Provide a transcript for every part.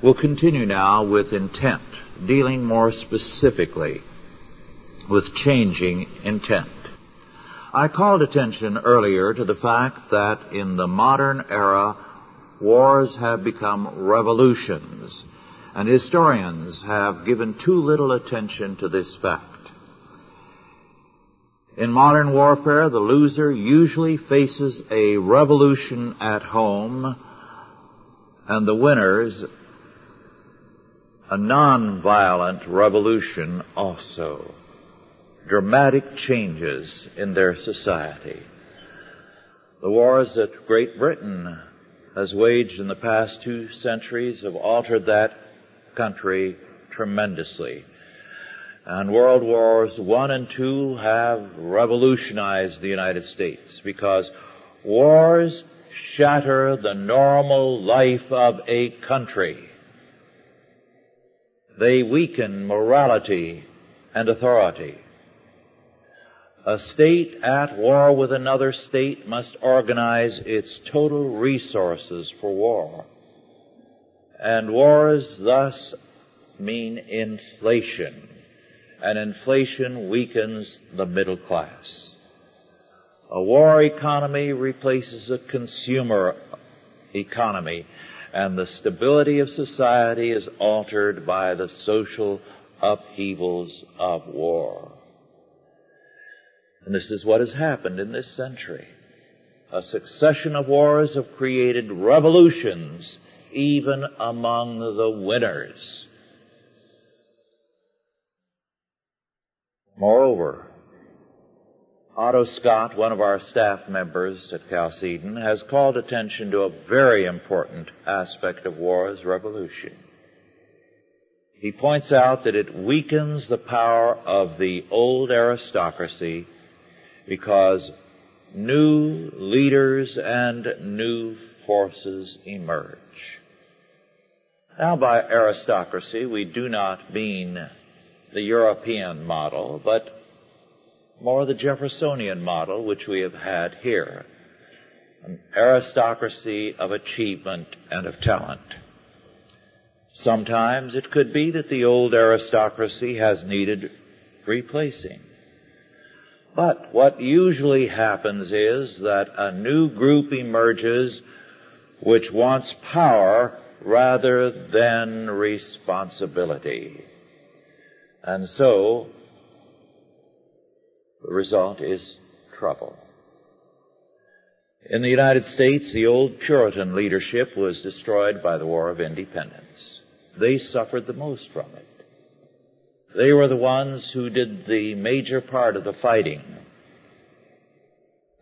We'll continue now with intent, dealing more specifically with changing intent. I called attention earlier to the fact that in the modern era, wars have become revolutions, and historians have given too little attention to this fact. In modern warfare, the loser usually faces a revolution at home, and the winners a non-violent revolution also. Dramatic changes in their society. The wars that Great Britain has waged in the past two centuries have altered that country tremendously. And World Wars I and II have revolutionized the United States because wars shatter the normal life of a country. They weaken morality and authority. A state at war with another state must organize its total resources for war. And wars thus mean inflation. And inflation weakens the middle class. A war economy replaces a consumer economy and the stability of society is altered by the social upheavals of war. And this is what has happened in this century. A succession of wars have created revolutions even among the winners. Moreover, Otto Scott, one of our staff members at Chalcedon, has called attention to a very important aspect of war as revolution. He points out that it weakens the power of the old aristocracy because new leaders and new forces emerge. Now by aristocracy we do not mean the European model, but more the Jeffersonian model which we have had here. An aristocracy of achievement and of talent. Sometimes it could be that the old aristocracy has needed replacing. But what usually happens is that a new group emerges which wants power rather than responsibility. And so the result is trouble. In the United States, the old Puritan leadership was destroyed by the War of Independence. They suffered the most from it. They were the ones who did the major part of the fighting,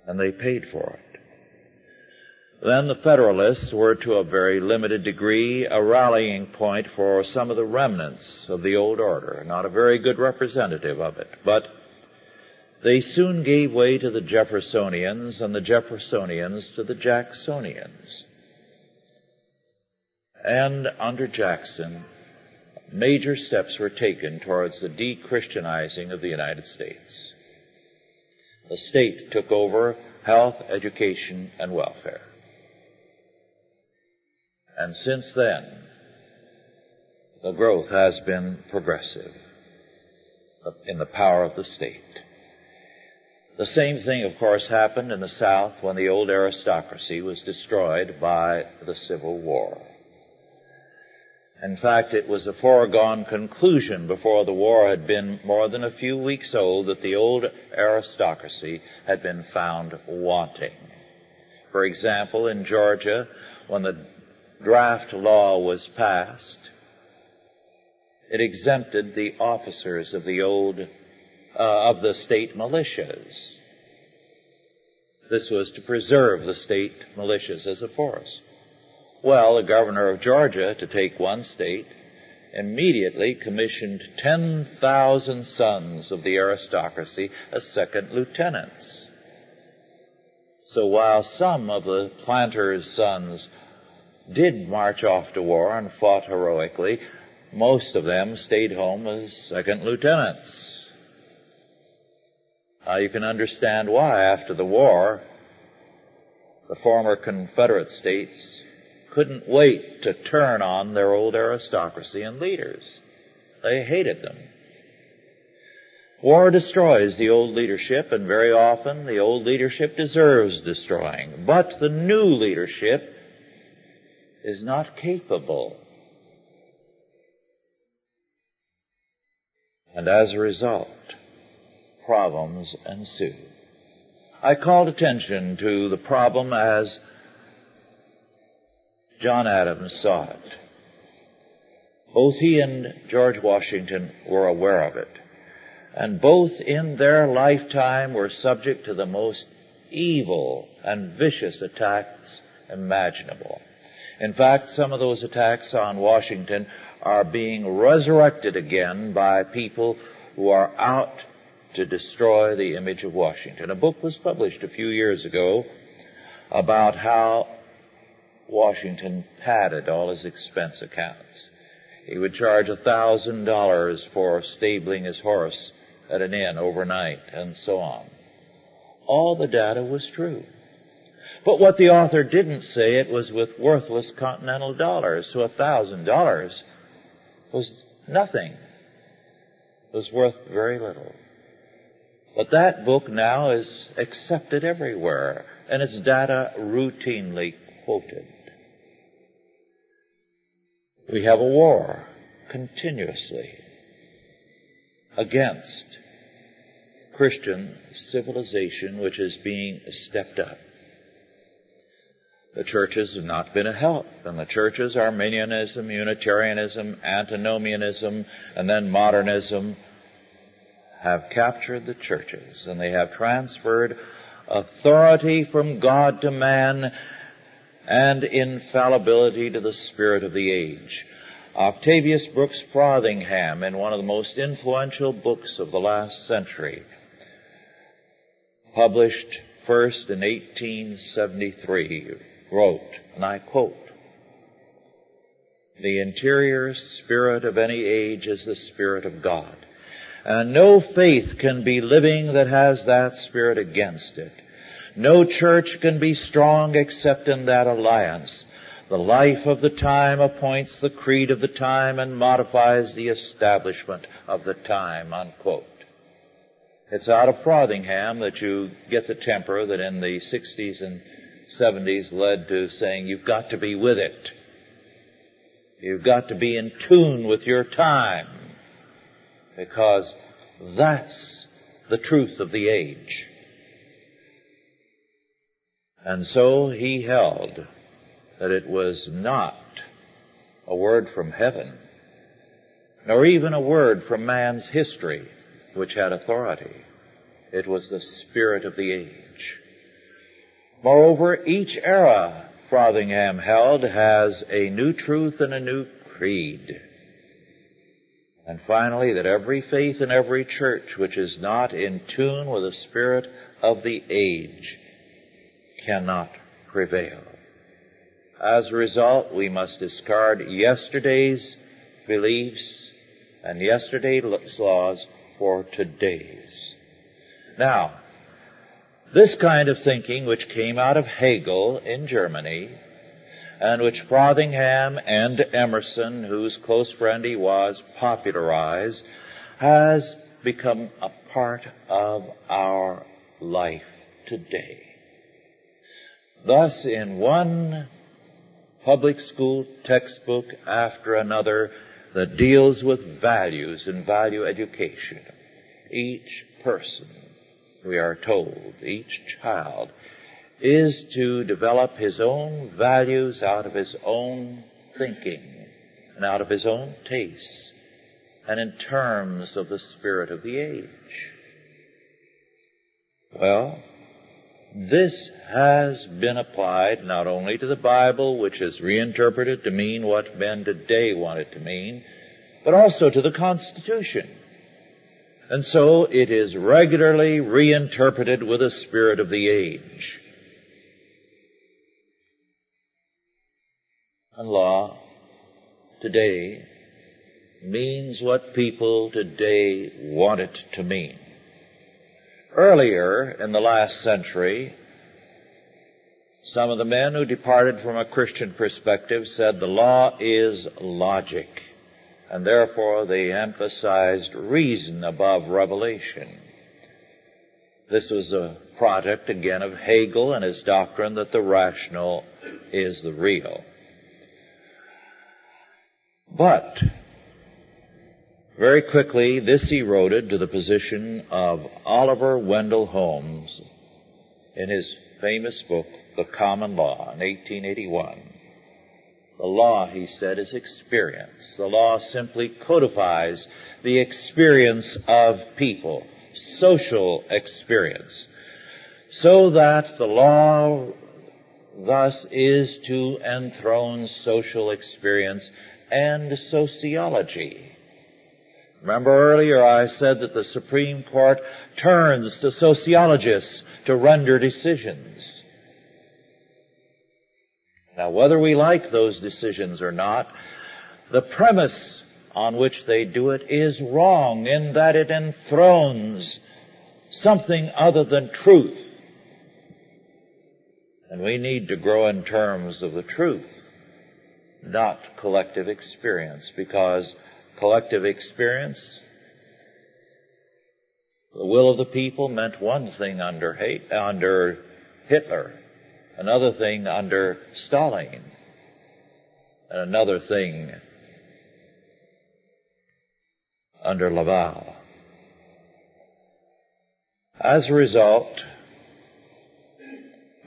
and they paid for it. Then the Federalists were to a very limited degree a rallying point for some of the remnants of the old order, not a very good representative of it, but they soon gave way to the Jeffersonians and the Jeffersonians to the Jacksonians. And under Jackson, major steps were taken towards the de-Christianizing of the United States. The state took over health, education, and welfare. And since then, the growth has been progressive in the power of the state. The same thing, of course, happened in the South when the old aristocracy was destroyed by the Civil War. In fact, it was a foregone conclusion before the war had been more than a few weeks old that the old aristocracy had been found wanting. For example, in Georgia, when the draft law was passed, it exempted the officers of the old uh, of the state militias. This was to preserve the state militias as a force. Well, the governor of Georgia, to take one state, immediately commissioned 10,000 sons of the aristocracy as second lieutenants. So while some of the planters' sons did march off to war and fought heroically, most of them stayed home as second lieutenants. Uh, you can understand why after the war, the former Confederate states couldn't wait to turn on their old aristocracy and leaders. They hated them. War destroys the old leadership, and very often the old leadership deserves destroying. But the new leadership is not capable. And as a result, problems ensue. I called attention to the problem as John Adams saw it. Both he and George Washington were aware of it and both in their lifetime were subject to the most evil and vicious attacks imaginable. In fact, some of those attacks on Washington are being resurrected again by people who are out to destroy the image of Washington. A book was published a few years ago about how Washington padded all his expense accounts. He would charge a thousand dollars for stabling his horse at an inn overnight, and so on. All the data was true. But what the author didn't say, it was with worthless continental dollars. So a thousand dollars was nothing. It was worth very little. But that book now is accepted everywhere, and its data routinely quoted. We have a war continuously against Christian civilization which is being stepped up. The churches have not been a help, and the churches, Arminianism, Unitarianism, Antinomianism, and then modernism, have captured the churches, and they have transferred authority from God to man and infallibility to the spirit of the age. Octavius Brooks Frothingham, in one of the most influential books of the last century, published first in 1873, wrote, and I quote, the interior spirit of any age is the spirit of God. And no faith can be living that has that spirit against it. No church can be strong except in that alliance. The life of the time appoints the creed of the time and modifies the establishment of the time, unquote. It's out of Frothingham that you get the temper that in the 60s and 70s led to saying you've got to be with it. You've got to be in tune with your time. Because that's the truth of the age. And so he held that it was not a word from heaven, nor even a word from man's history which had authority. It was the spirit of the age. Moreover, each era Frothingham held has a new truth and a new creed. And finally, that every faith in every church which is not in tune with the spirit of the age cannot prevail. As a result, we must discard yesterday's beliefs and yesterday's laws for today's. Now, this kind of thinking, which came out of Hegel in Germany, and which Frothingham and Emerson, whose close friend he was, popularized, has become a part of our life today. Thus, in one public school textbook after another that deals with values and value education. Each person, we are told, each child, is to develop his own values out of his own thinking and out of his own tastes and in terms of the spirit of the age. Well, this has been applied not only to the Bible, which is reinterpreted to mean what men today want it to mean, but also to the Constitution. And so it is regularly reinterpreted with the spirit of the age. And law today means what people today want it to mean. Earlier in the last century, Some of the men who departed from a Christian perspective said the law is logic, and therefore they emphasized reason above revelation. This was a product again of Hegel and his doctrine that the rational is the real. But very quickly, this eroded to the position of Oliver Wendell Holmes in his famous book, The Common Law, in 1881. The law, he said, is experience. The law simply codifies the experience of people, social experience, so that the law thus is to enthrone social experience and sociology. Remember earlier I said that the Supreme Court turns to sociologists to render decisions. Now whether we like those decisions or not, the premise on which they do it is wrong in that it enthrones something other than truth. And we need to grow in terms of the truth, not collective experience, because collective experience, the will of the people meant one thing under hate, under Hitler, another thing under Stalin, and another thing under Laval. As a result,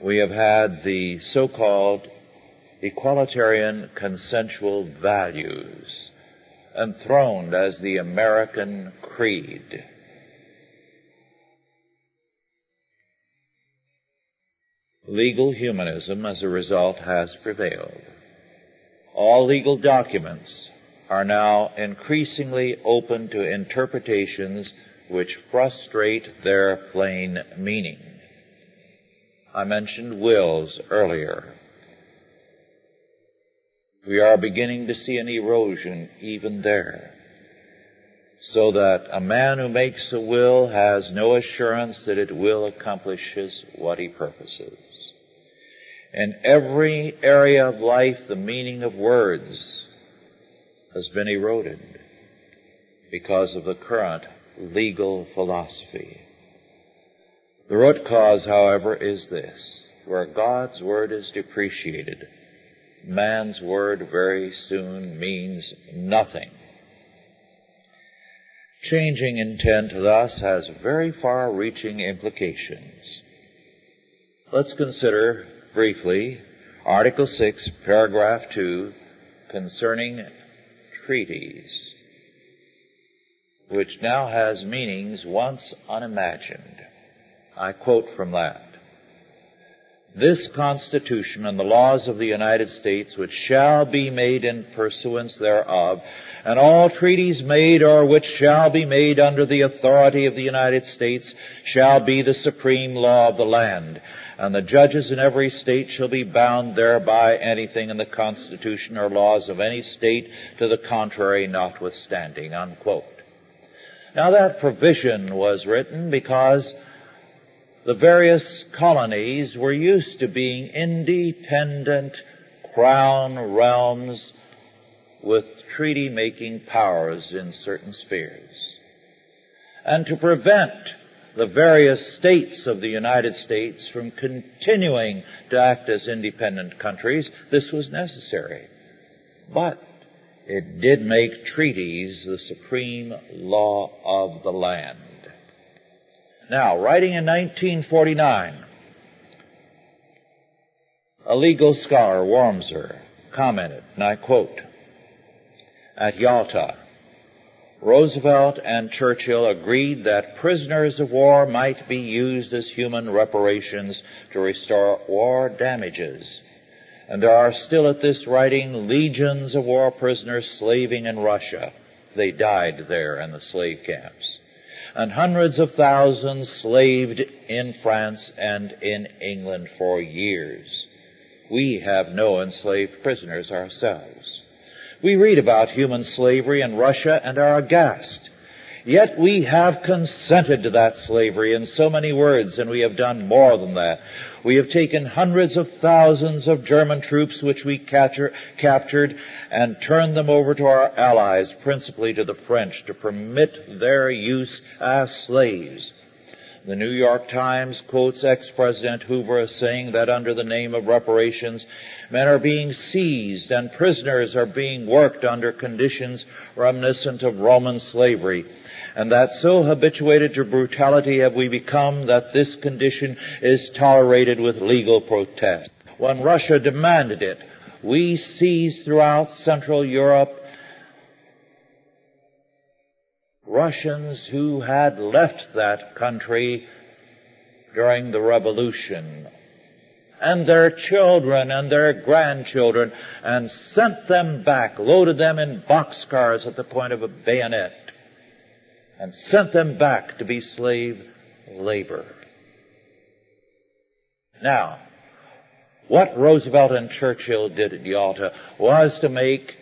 we have had the so-called equalitarian consensual values enthroned as the American creed. Legal humanism, as a result, has prevailed. All legal documents are now increasingly open to interpretations which frustrate their plain meaning. I mentioned wills earlier. We are beginning to see an erosion even there. So that a man who makes a will has no assurance that it will accomplish what he purposes. In every area of life, the meaning of words has been eroded because of the current legal philosophy. The root cause, however, is this. Where God's word is depreciated, man's word very soon means nothing. Changing intent thus has very far reaching implications. Let's consider briefly Article 6, paragraph 2, concerning treaties, which now has meanings once unimagined. I quote from that. This Constitution and the laws of the United States which shall be made in pursuance thereof, and all treaties made or which shall be made under the authority of the United States shall be the supreme law of the land, and the judges in every state shall be bound thereby anything in the Constitution or laws of any state to the contrary notwithstanding, unquote. Now that provision was written because the various colonies were used to being independent crown realms with treaty making powers in certain spheres. And to prevent the various states of the United States from continuing to act as independent countries, this was necessary. But it did make treaties the supreme law of the land. Now, writing in 1949, a legal scholar, Wormser, commented, and I quote, at Yalta, Roosevelt and Churchill agreed that prisoners of war might be used as human reparations to restore war damages. And there are still at this writing legions of war prisoners slaving in Russia. They died there in the slave camps. And hundreds of thousands slaved in France and in England for years. We have no enslaved prisoners ourselves. We read about human slavery in Russia and are aghast. Yet we have consented to that slavery in so many words, and we have done more than that. We have taken hundreds of thousands of German troops which we capture, captured and turned them over to our allies, principally to the French, to permit their use as slaves. The New York Times quotes ex-President Hoover as saying that under the name of reparations, men are being seized and prisoners are being worked under conditions reminiscent of Roman slavery and that so habituated to brutality have we become that this condition is tolerated with legal protest. When Russia demanded it, we seized throughout Central Europe Russians who had left that country during the revolution and their children and their grandchildren and sent them back, loaded them in boxcars at the point of a bayonet and sent them back to be slave labor. Now, what Roosevelt and Churchill did at Yalta was to make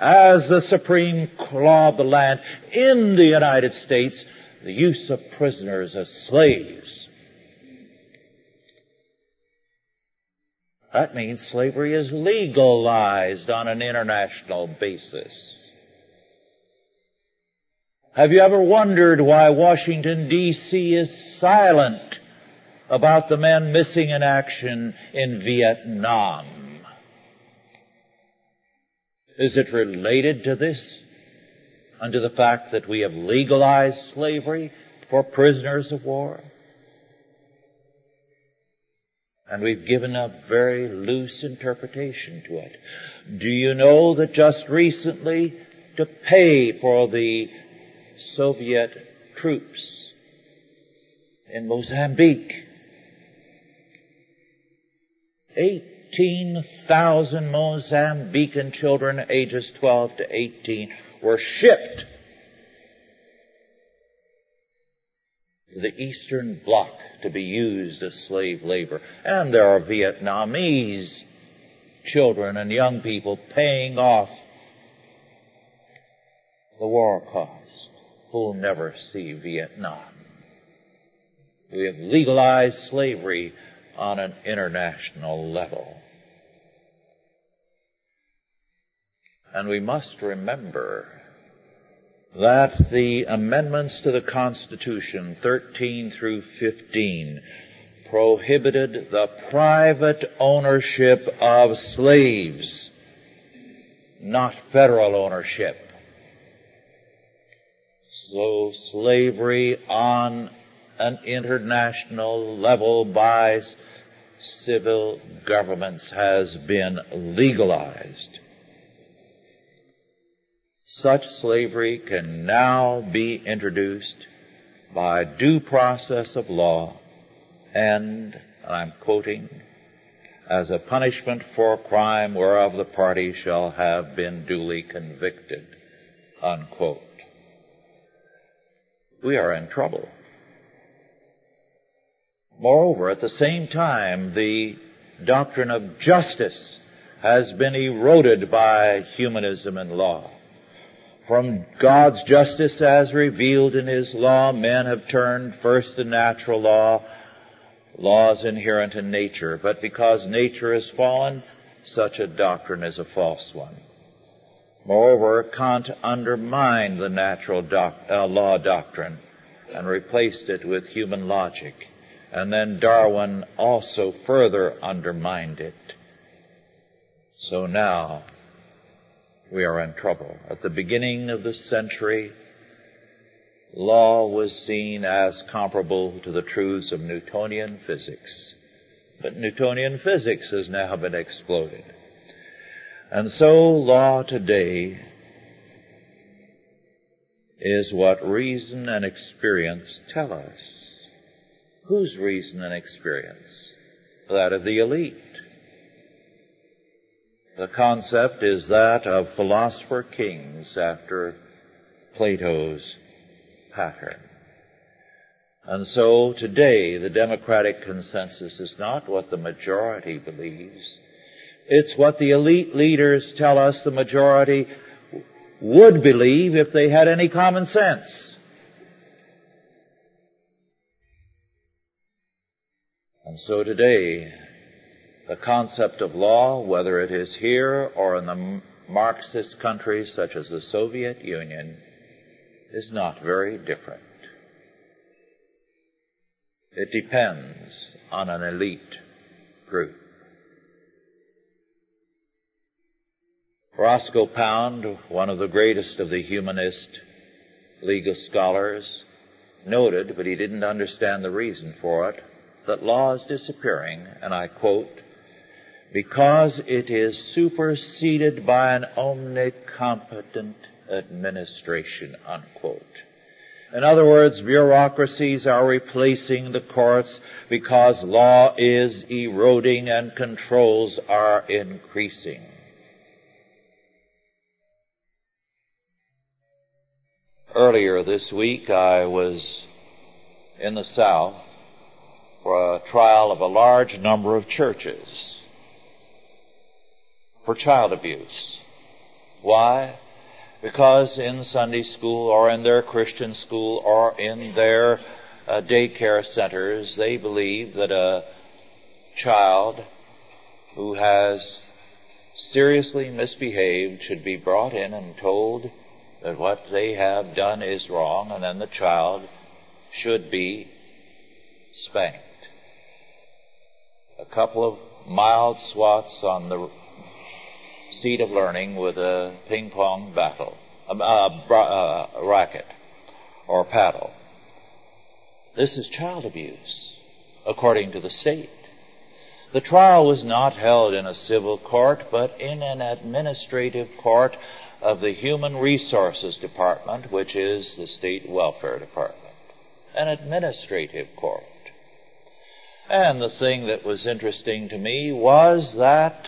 as the supreme law of the land in the United States the use of prisoners as slaves. That means slavery is legalized on an international basis. Have you ever wondered why Washington DC is silent about the men missing in action in Vietnam? Is it related to this and to the fact that we have legalized slavery for prisoners of war? And we've given a very loose interpretation to it. Do you know that just recently to pay for the Soviet troops in Mozambique. 18,000 Mozambican children ages 12 to 18 were shipped to the Eastern Bloc to be used as slave labor. And there are Vietnamese children and young people paying off the war cost who'll never see Vietnam. We have legalized slavery on an international level. And we must remember that the amendments to the Constitution, 13 through 15, prohibited the private ownership of slaves, not federal ownership. So slavery on an international level by civil governments has been legalized. Such slavery can now be introduced by due process of law and, I'm quoting, as a punishment for crime whereof the party shall have been duly convicted, unquote we are in trouble. Moreover, at the same time, the doctrine of justice has been eroded by humanism and law. From God's justice as revealed in His law, men have turned first to natural law, laws inherent in nature. But because nature has fallen, such a doctrine is a false one. Moreover, Kant undermined the natural doc, uh, law doctrine and replaced it with human logic. And then Darwin also further undermined it. So now we are in trouble. At the beginning of the century, law was seen as comparable to the truths of Newtonian physics. But Newtonian physics has now been exploded. And so law today is what reason and experience tell us. Whose reason and experience? That of the elite. The concept is that of philosopher kings after Plato's pattern. And so today the democratic consensus is not what the majority believes. It's what the elite leaders tell us the majority would believe if they had any common sense. And so today, the concept of law, whether it is here or in the Marxist countries such as the Soviet Union, is not very different. It depends on an elite group. Roscoe Pound, one of the greatest of the humanist legal scholars, noted, but he didn't understand the reason for it, that law is disappearing, and I quote, because it is superseded by an omnicompetent administration, unquote. In other words, bureaucracies are replacing the courts because law is eroding and controls are increasing. Earlier this week, I was in the South for a trial of a large number of churches for child abuse. Why? Because in Sunday school or in their Christian school or in their uh, daycare centers, they believe that a child who has seriously misbehaved should be brought in and told that what they have done is wrong, and then the child should be spanked. A couple of mild swats on the seat of learning with a ping pong battle, a, a, a racket, or paddle. This is child abuse, according to the state. The trial was not held in a civil court, but in an administrative court of the Human Resources Department, which is the State Welfare Department. An administrative court. And the thing that was interesting to me was that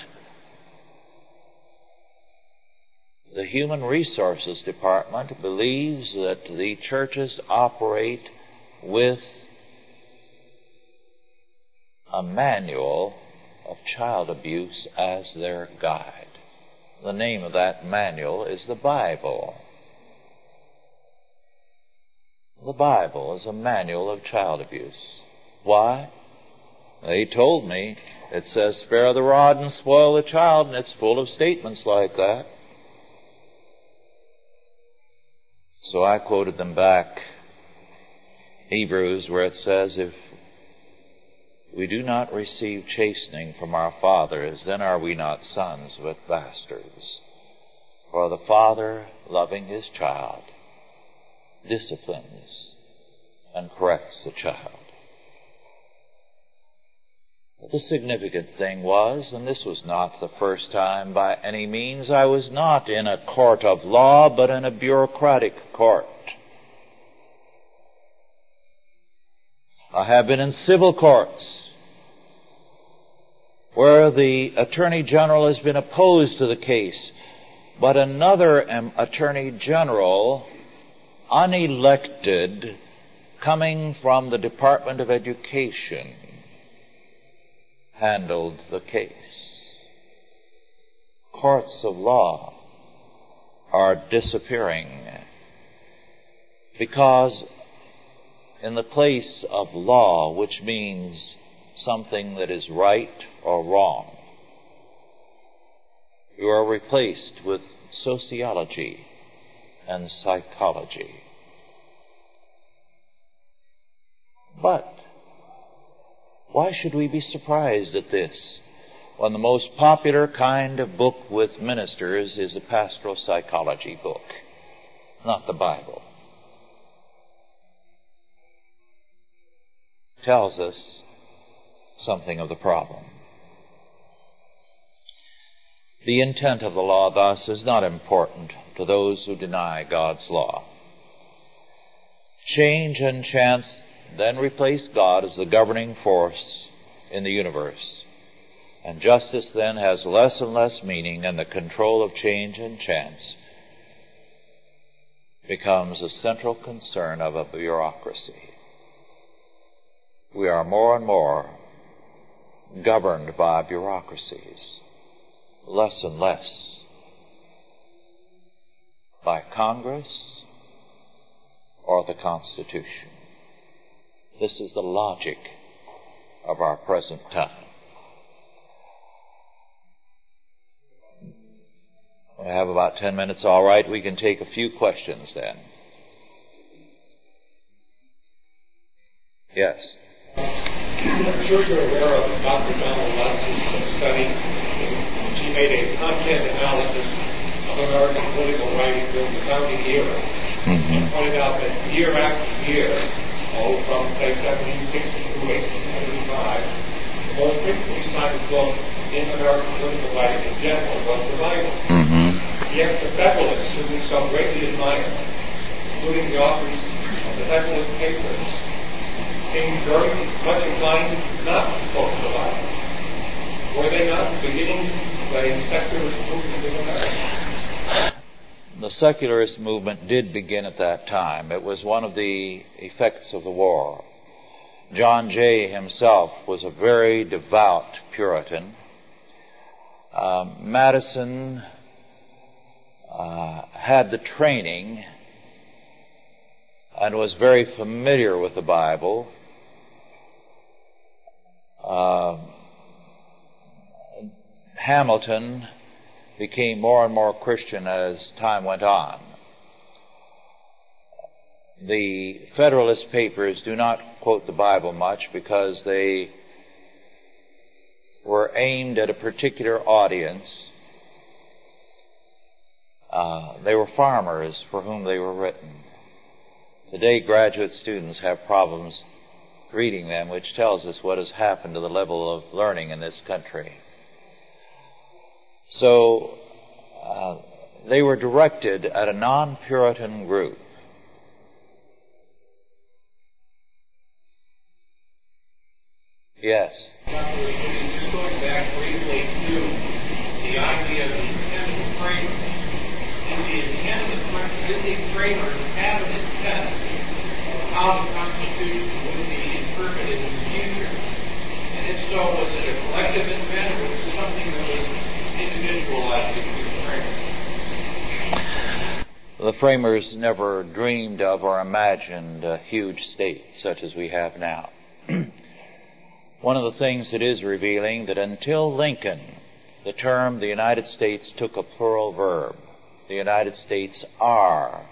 the Human Resources Department believes that the churches operate with a manual of child abuse as their guide. The name of that manual is the Bible. The Bible is a manual of child abuse. Why? They told me it says spare the rod and spoil the child, and it's full of statements like that. So I quoted them back Hebrews where it says, if we do not receive chastening from our fathers, then are we not sons but bastards. For the father, loving his child, disciplines and corrects the child. The significant thing was, and this was not the first time by any means, I was not in a court of law, but in a bureaucratic court. I have been in civil courts where the Attorney General has been opposed to the case, but another um, Attorney General, unelected, coming from the Department of Education, handled the case. Courts of law are disappearing because in the place of law, which means something that is right or wrong. You are replaced with sociology and psychology. But why should we be surprised at this when the most popular kind of book with ministers is a pastoral psychology book, not the Bible? Tells us something of the problem. The intent of the law, thus, is not important to those who deny God's law. Change and chance then replace God as the governing force in the universe. And justice then has less and less meaning, and the control of change and chance becomes a central concern of a bureaucracy. We are more and more governed by bureaucracies, less and less by Congress or the Constitution. This is the logic of our present time. We have about 10 minutes, all right. We can take a few questions then. Yes. I'm sure you're aware of Dr. Donald Lutz's study. She made a content analysis of American political writing during the founding era Mm-hmm. and pointed out that year after year, oh, from say 1760 to 1875, the most frequently cited book in American political writing in general was the Bible. Mm-hmm. Yet the Federalists, who we so greatly admire, including the authors of the Federalist Papers, seemed very much inclined not to quote the Bible. Were they not beginning of a secularist movement in America? The secularist movement did begin at that time. It was one of the effects of the war. John Jay himself was a very devout Puritan. Um, Madison uh, had the training and was very familiar with the Bible. Uh, Hamilton became more and more Christian as time went on. The Federalist Papers do not quote the Bible much because they were aimed at a particular audience. Uh, they were farmers for whom they were written. Today, graduate students have problems reading them, which tells us what has happened to the level of learning in this country. So, uh, they were directed at a non-Puritan group. Yes. Just going back briefly to the idea of the intent of the framer. In the intent of the framer, did the framers have an intent of how the Constitution would be interpreted in the future? And if so, was it a collective intent or was it something that was the framers? Never dreamed of or imagined a huge state such as we have now. One of the things that is revealing that until Lincoln, the term the United States took a plural verb. The United States are.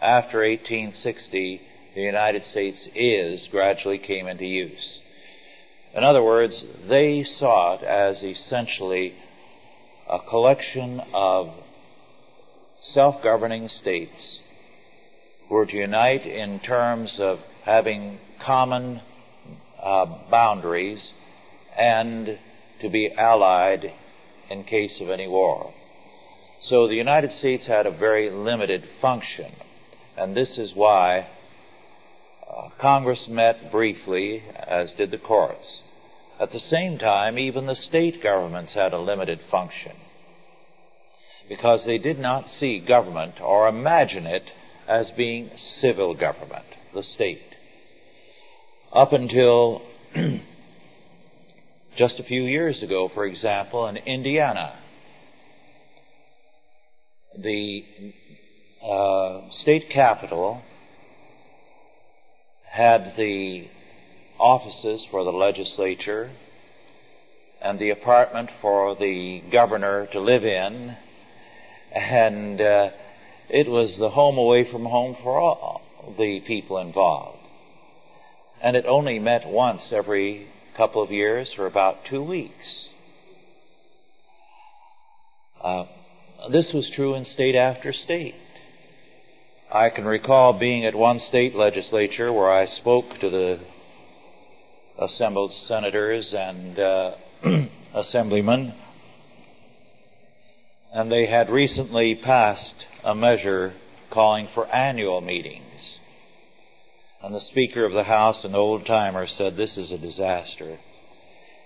After 1860, the United States is gradually came into use. In other words, they saw it as essentially a collection of self-governing states who were to unite in terms of having common uh, boundaries and to be allied in case of any war. So the United States had a very limited function, and this is why Congress met briefly, as did the courts. At the same time, even the state governments had a limited function because they did not see government or imagine it as being civil government, the state. Up until just a few years ago, for example, in Indiana, the uh, state capital had the offices for the legislature and the apartment for the governor to live in, and uh, it was the home away from home for all the people involved. And it only met once every couple of years for about two weeks. Uh, this was true in state after state. I can recall being at one state legislature where I spoke to the assembled senators and uh, assemblymen, and they had recently passed a measure calling for annual meetings. And the Speaker of the House, an old timer, said this is a disaster.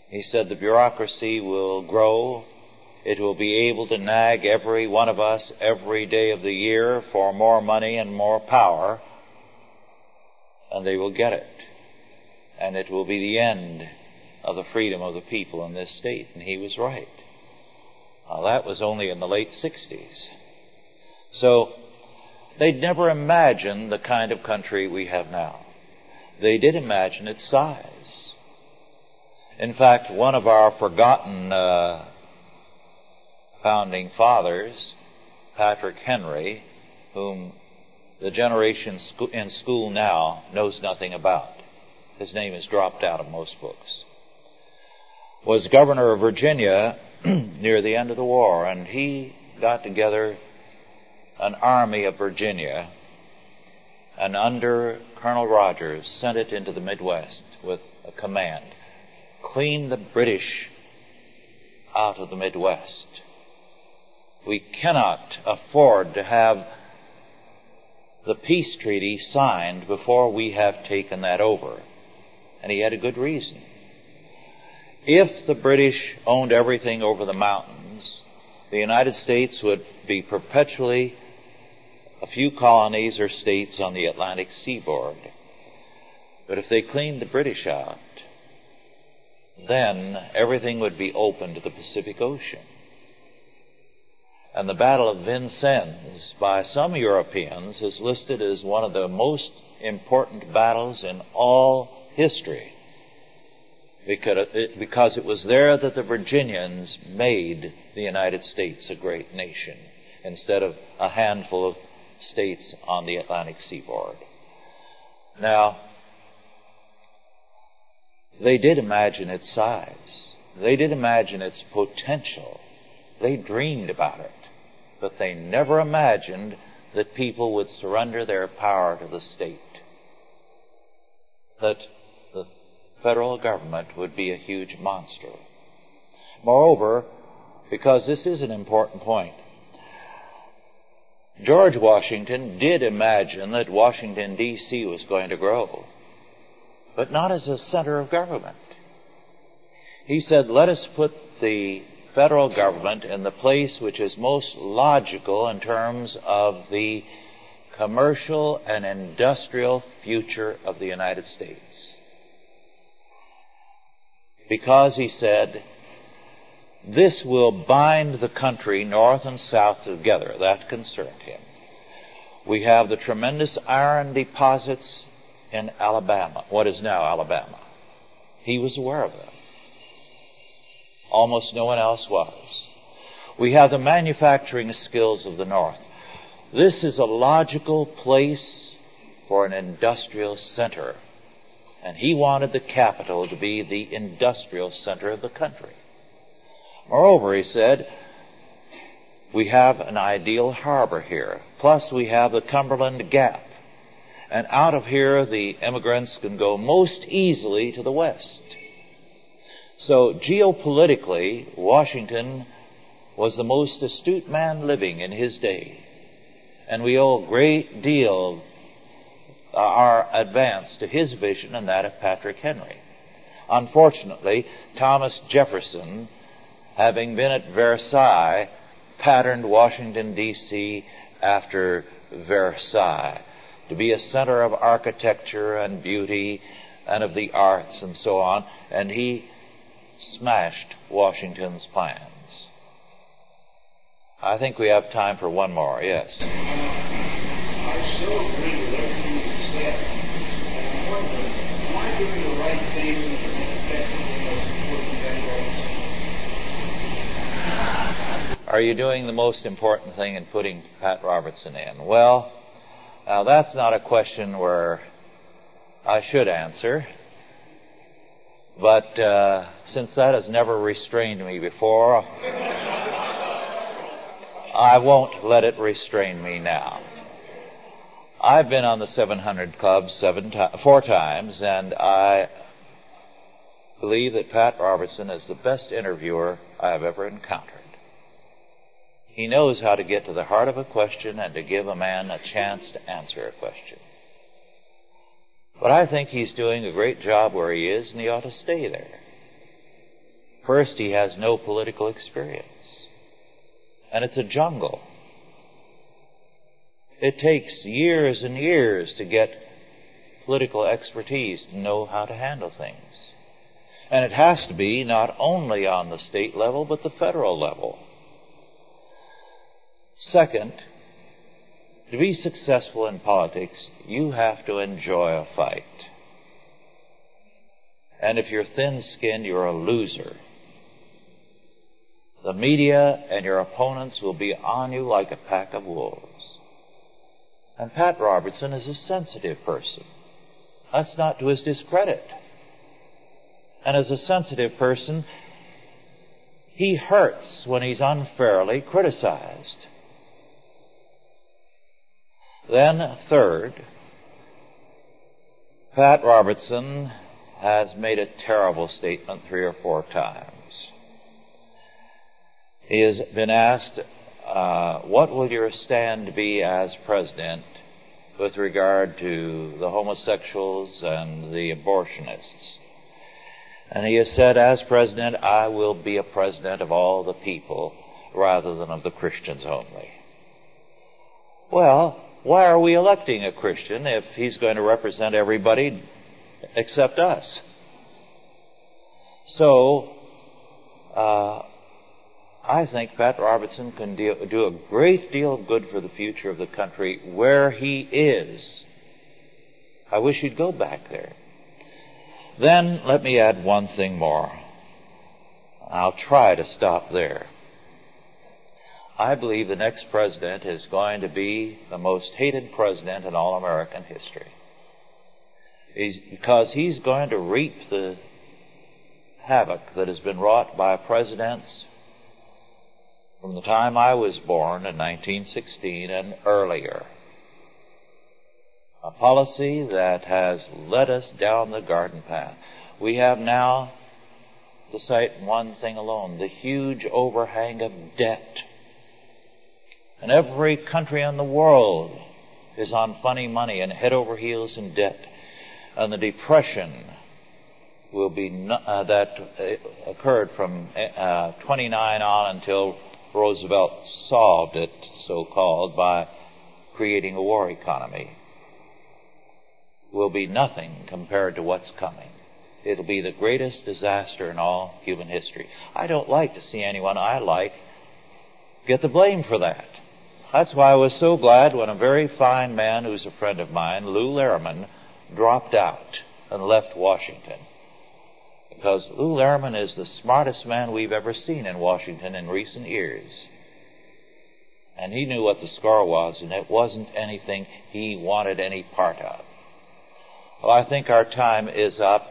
He said the bureaucracy will grow. It will be able to nag every one of us every day of the year for more money and more power, and they will get it. And it will be the end of the freedom of the people in this state. And he was right. Now, that was only in the late 60s. So they'd never imagined the kind of country we have now. They did imagine its size. In fact, one of our forgotten uh, founding fathers, Patrick Henry, whom the generation in school now knows nothing about. His name is dropped out of most books. Was governor of Virginia near the end of the war, and he got together an army of Virginia and under Colonel Rogers sent it into the Midwest with a command. Clean the British out of the Midwest. We cannot afford to have the peace treaty signed before we have taken that over. And he had a good reason. If the British owned everything over the mountains, the United States would be perpetually a few colonies or states on the Atlantic seaboard. But if they cleaned the British out, then everything would be open to the Pacific Ocean. And the Battle of Vincennes, by some Europeans, is listed as one of the most important battles in all history. Because it was there that the Virginians made the United States a great nation instead of a handful of states on the Atlantic seaboard. Now, they did imagine its size. They did imagine its potential. They dreamed about it. But they never imagined that people would surrender their power to the state. That the federal government would be a huge monster. Moreover, because this is an important point, George Washington did imagine that Washington, D.C. was going to grow, but not as a center of government. He said, let us put the federal government in the place which is most logical in terms of the commercial and industrial future of the United States. Because, he said, this will bind the country north and south together. That concerned him. We have the tremendous iron deposits in Alabama, what is now Alabama. He was aware of them. Almost no one else was. We have the manufacturing skills of the North. This is a logical place for an industrial center. And he wanted the capital to be the industrial center of the country. Moreover, he said, we have an ideal harbor here. Plus we have the Cumberland Gap. And out of here the immigrants can go most easily to the west. So geopolitically, Washington was the most astute man living in his day. And we owe a great deal of our advance to his vision and that of Patrick Henry. Unfortunately, Thomas Jefferson having been at Versailles, patterned Washington, D.C. after Versailles to be a center of architecture and beauty and of the arts and so on, and he smashed Washington's plans. I think we have time for one more, yes. I so agree with everything you said. And wondering, am I doing the right thing Are you doing the most important thing in putting Pat Robertson in? Well, now that's not a question where I should answer. But uh, since that has never restrained me before, I won't let it restrain me now. I've been on the 700 Club seven four times, and I believe that Pat Robertson is the best interviewer I have ever encountered. He knows how to get to the heart of a question and to give a man a chance to answer a question. But I think he's doing a great job where he is and he ought to stay there. First, he has no political experience. And it's a jungle. It takes years and years to get political expertise to know how to handle things. And it has to be not only on the state level, but the federal level. Second, To be successful in politics, you have to enjoy a fight. And if you're thin-skinned, you're a loser. The media and your opponents will be on you like a pack of wolves. And Pat Robertson is a sensitive person. That's not to his discredit. And as a sensitive person, he hurts when he's unfairly criticized. Then, third, Pat Robertson has made a terrible statement three or four times. He has been asked, uh, what will your stand be as president with regard to the homosexuals and the abortionists? And he has said, as president, I will be a president of all the people rather than of the Christians only. Well, why are we electing a Christian if he's going to represent everybody except us? So, uh, I think Pat Robertson can do, do a great deal of good for the future of the country where he is. I wish he'd go back there. Then let me add one thing more. I'll try to stop there. I believe the next president is going to be the most hated president in all American history. He's, because he's going to reap the havoc that has been wrought by presidents from the time I was born in 1916 and earlier. A policy that has led us down the garden path. We have now, to cite one thing alone, the huge overhang of debt. And every country in the world is on funny money and head over heels in debt. And the depression will be uh, that uh, occurred from uh, 29 on until Roosevelt solved it, so called, by creating a war economy, will be nothing compared to what's coming. It'll be the greatest disaster in all human history. I don't like to see anyone I like get the blame for that. That's why I was so glad when a very fine man who's a friend of mine, Lou Lehrman, dropped out and left Washington because Lou Lehrman is the smartest man we've ever seen in Washington in recent years. And he knew what the score was, and it wasn't anything he wanted any part of. Well, I think our time is up.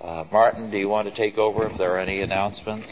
Uh, Martin, do you want to take over if there are any announcements?